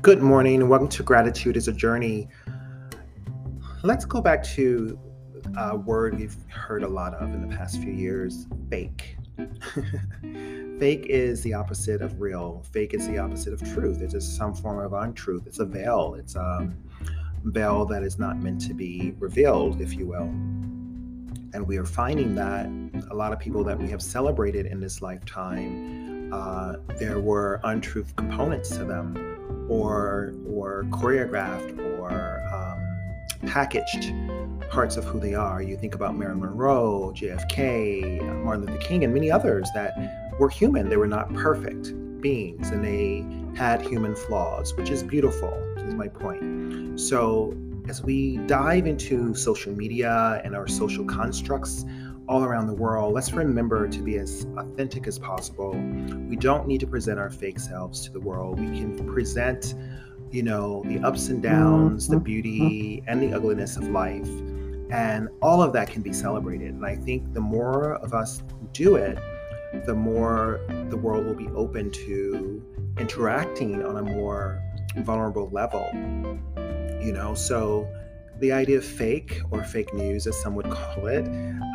Good morning and welcome to Gratitude is a Journey. Let's go back to a word we've heard a lot of in the past few years fake. fake is the opposite of real, fake is the opposite of truth. It's just some form of untruth, it's a veil, it's a veil that is not meant to be revealed, if you will. And we are finding that a lot of people that we have celebrated in this lifetime, uh, there were untruth components to them or or choreographed or um, packaged parts of who they are. You think about Marilyn Monroe, JFK, Martin Luther King, and many others that were human. They were not perfect beings, and they had human flaws, which is beautiful. Is my point. So as we dive into social media and our social constructs all around the world, let's remember to be as authentic as possible. We don't need to present our fake selves to the world. We can present, you know, the ups and downs, the mm-hmm. beauty and the ugliness of life. And all of that can be celebrated. And I think the more of us do it, the more the world will be open to interacting on a more vulnerable level. You know, so the idea of fake or fake news, as some would call it,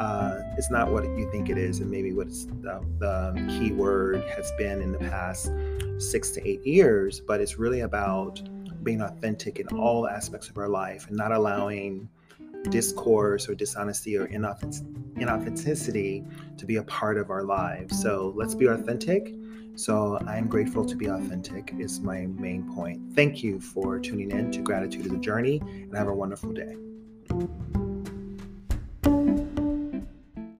uh, is not what you think it is, and maybe what the, the key word has been in the past six to eight years. But it's really about being authentic in all aspects of our life and not allowing discourse or dishonesty or inauthenticity to be a part of our lives. So let's be authentic so I am grateful to be authentic, is my main point. Thank you for tuning in to Gratitude is a Journey, and have a wonderful day.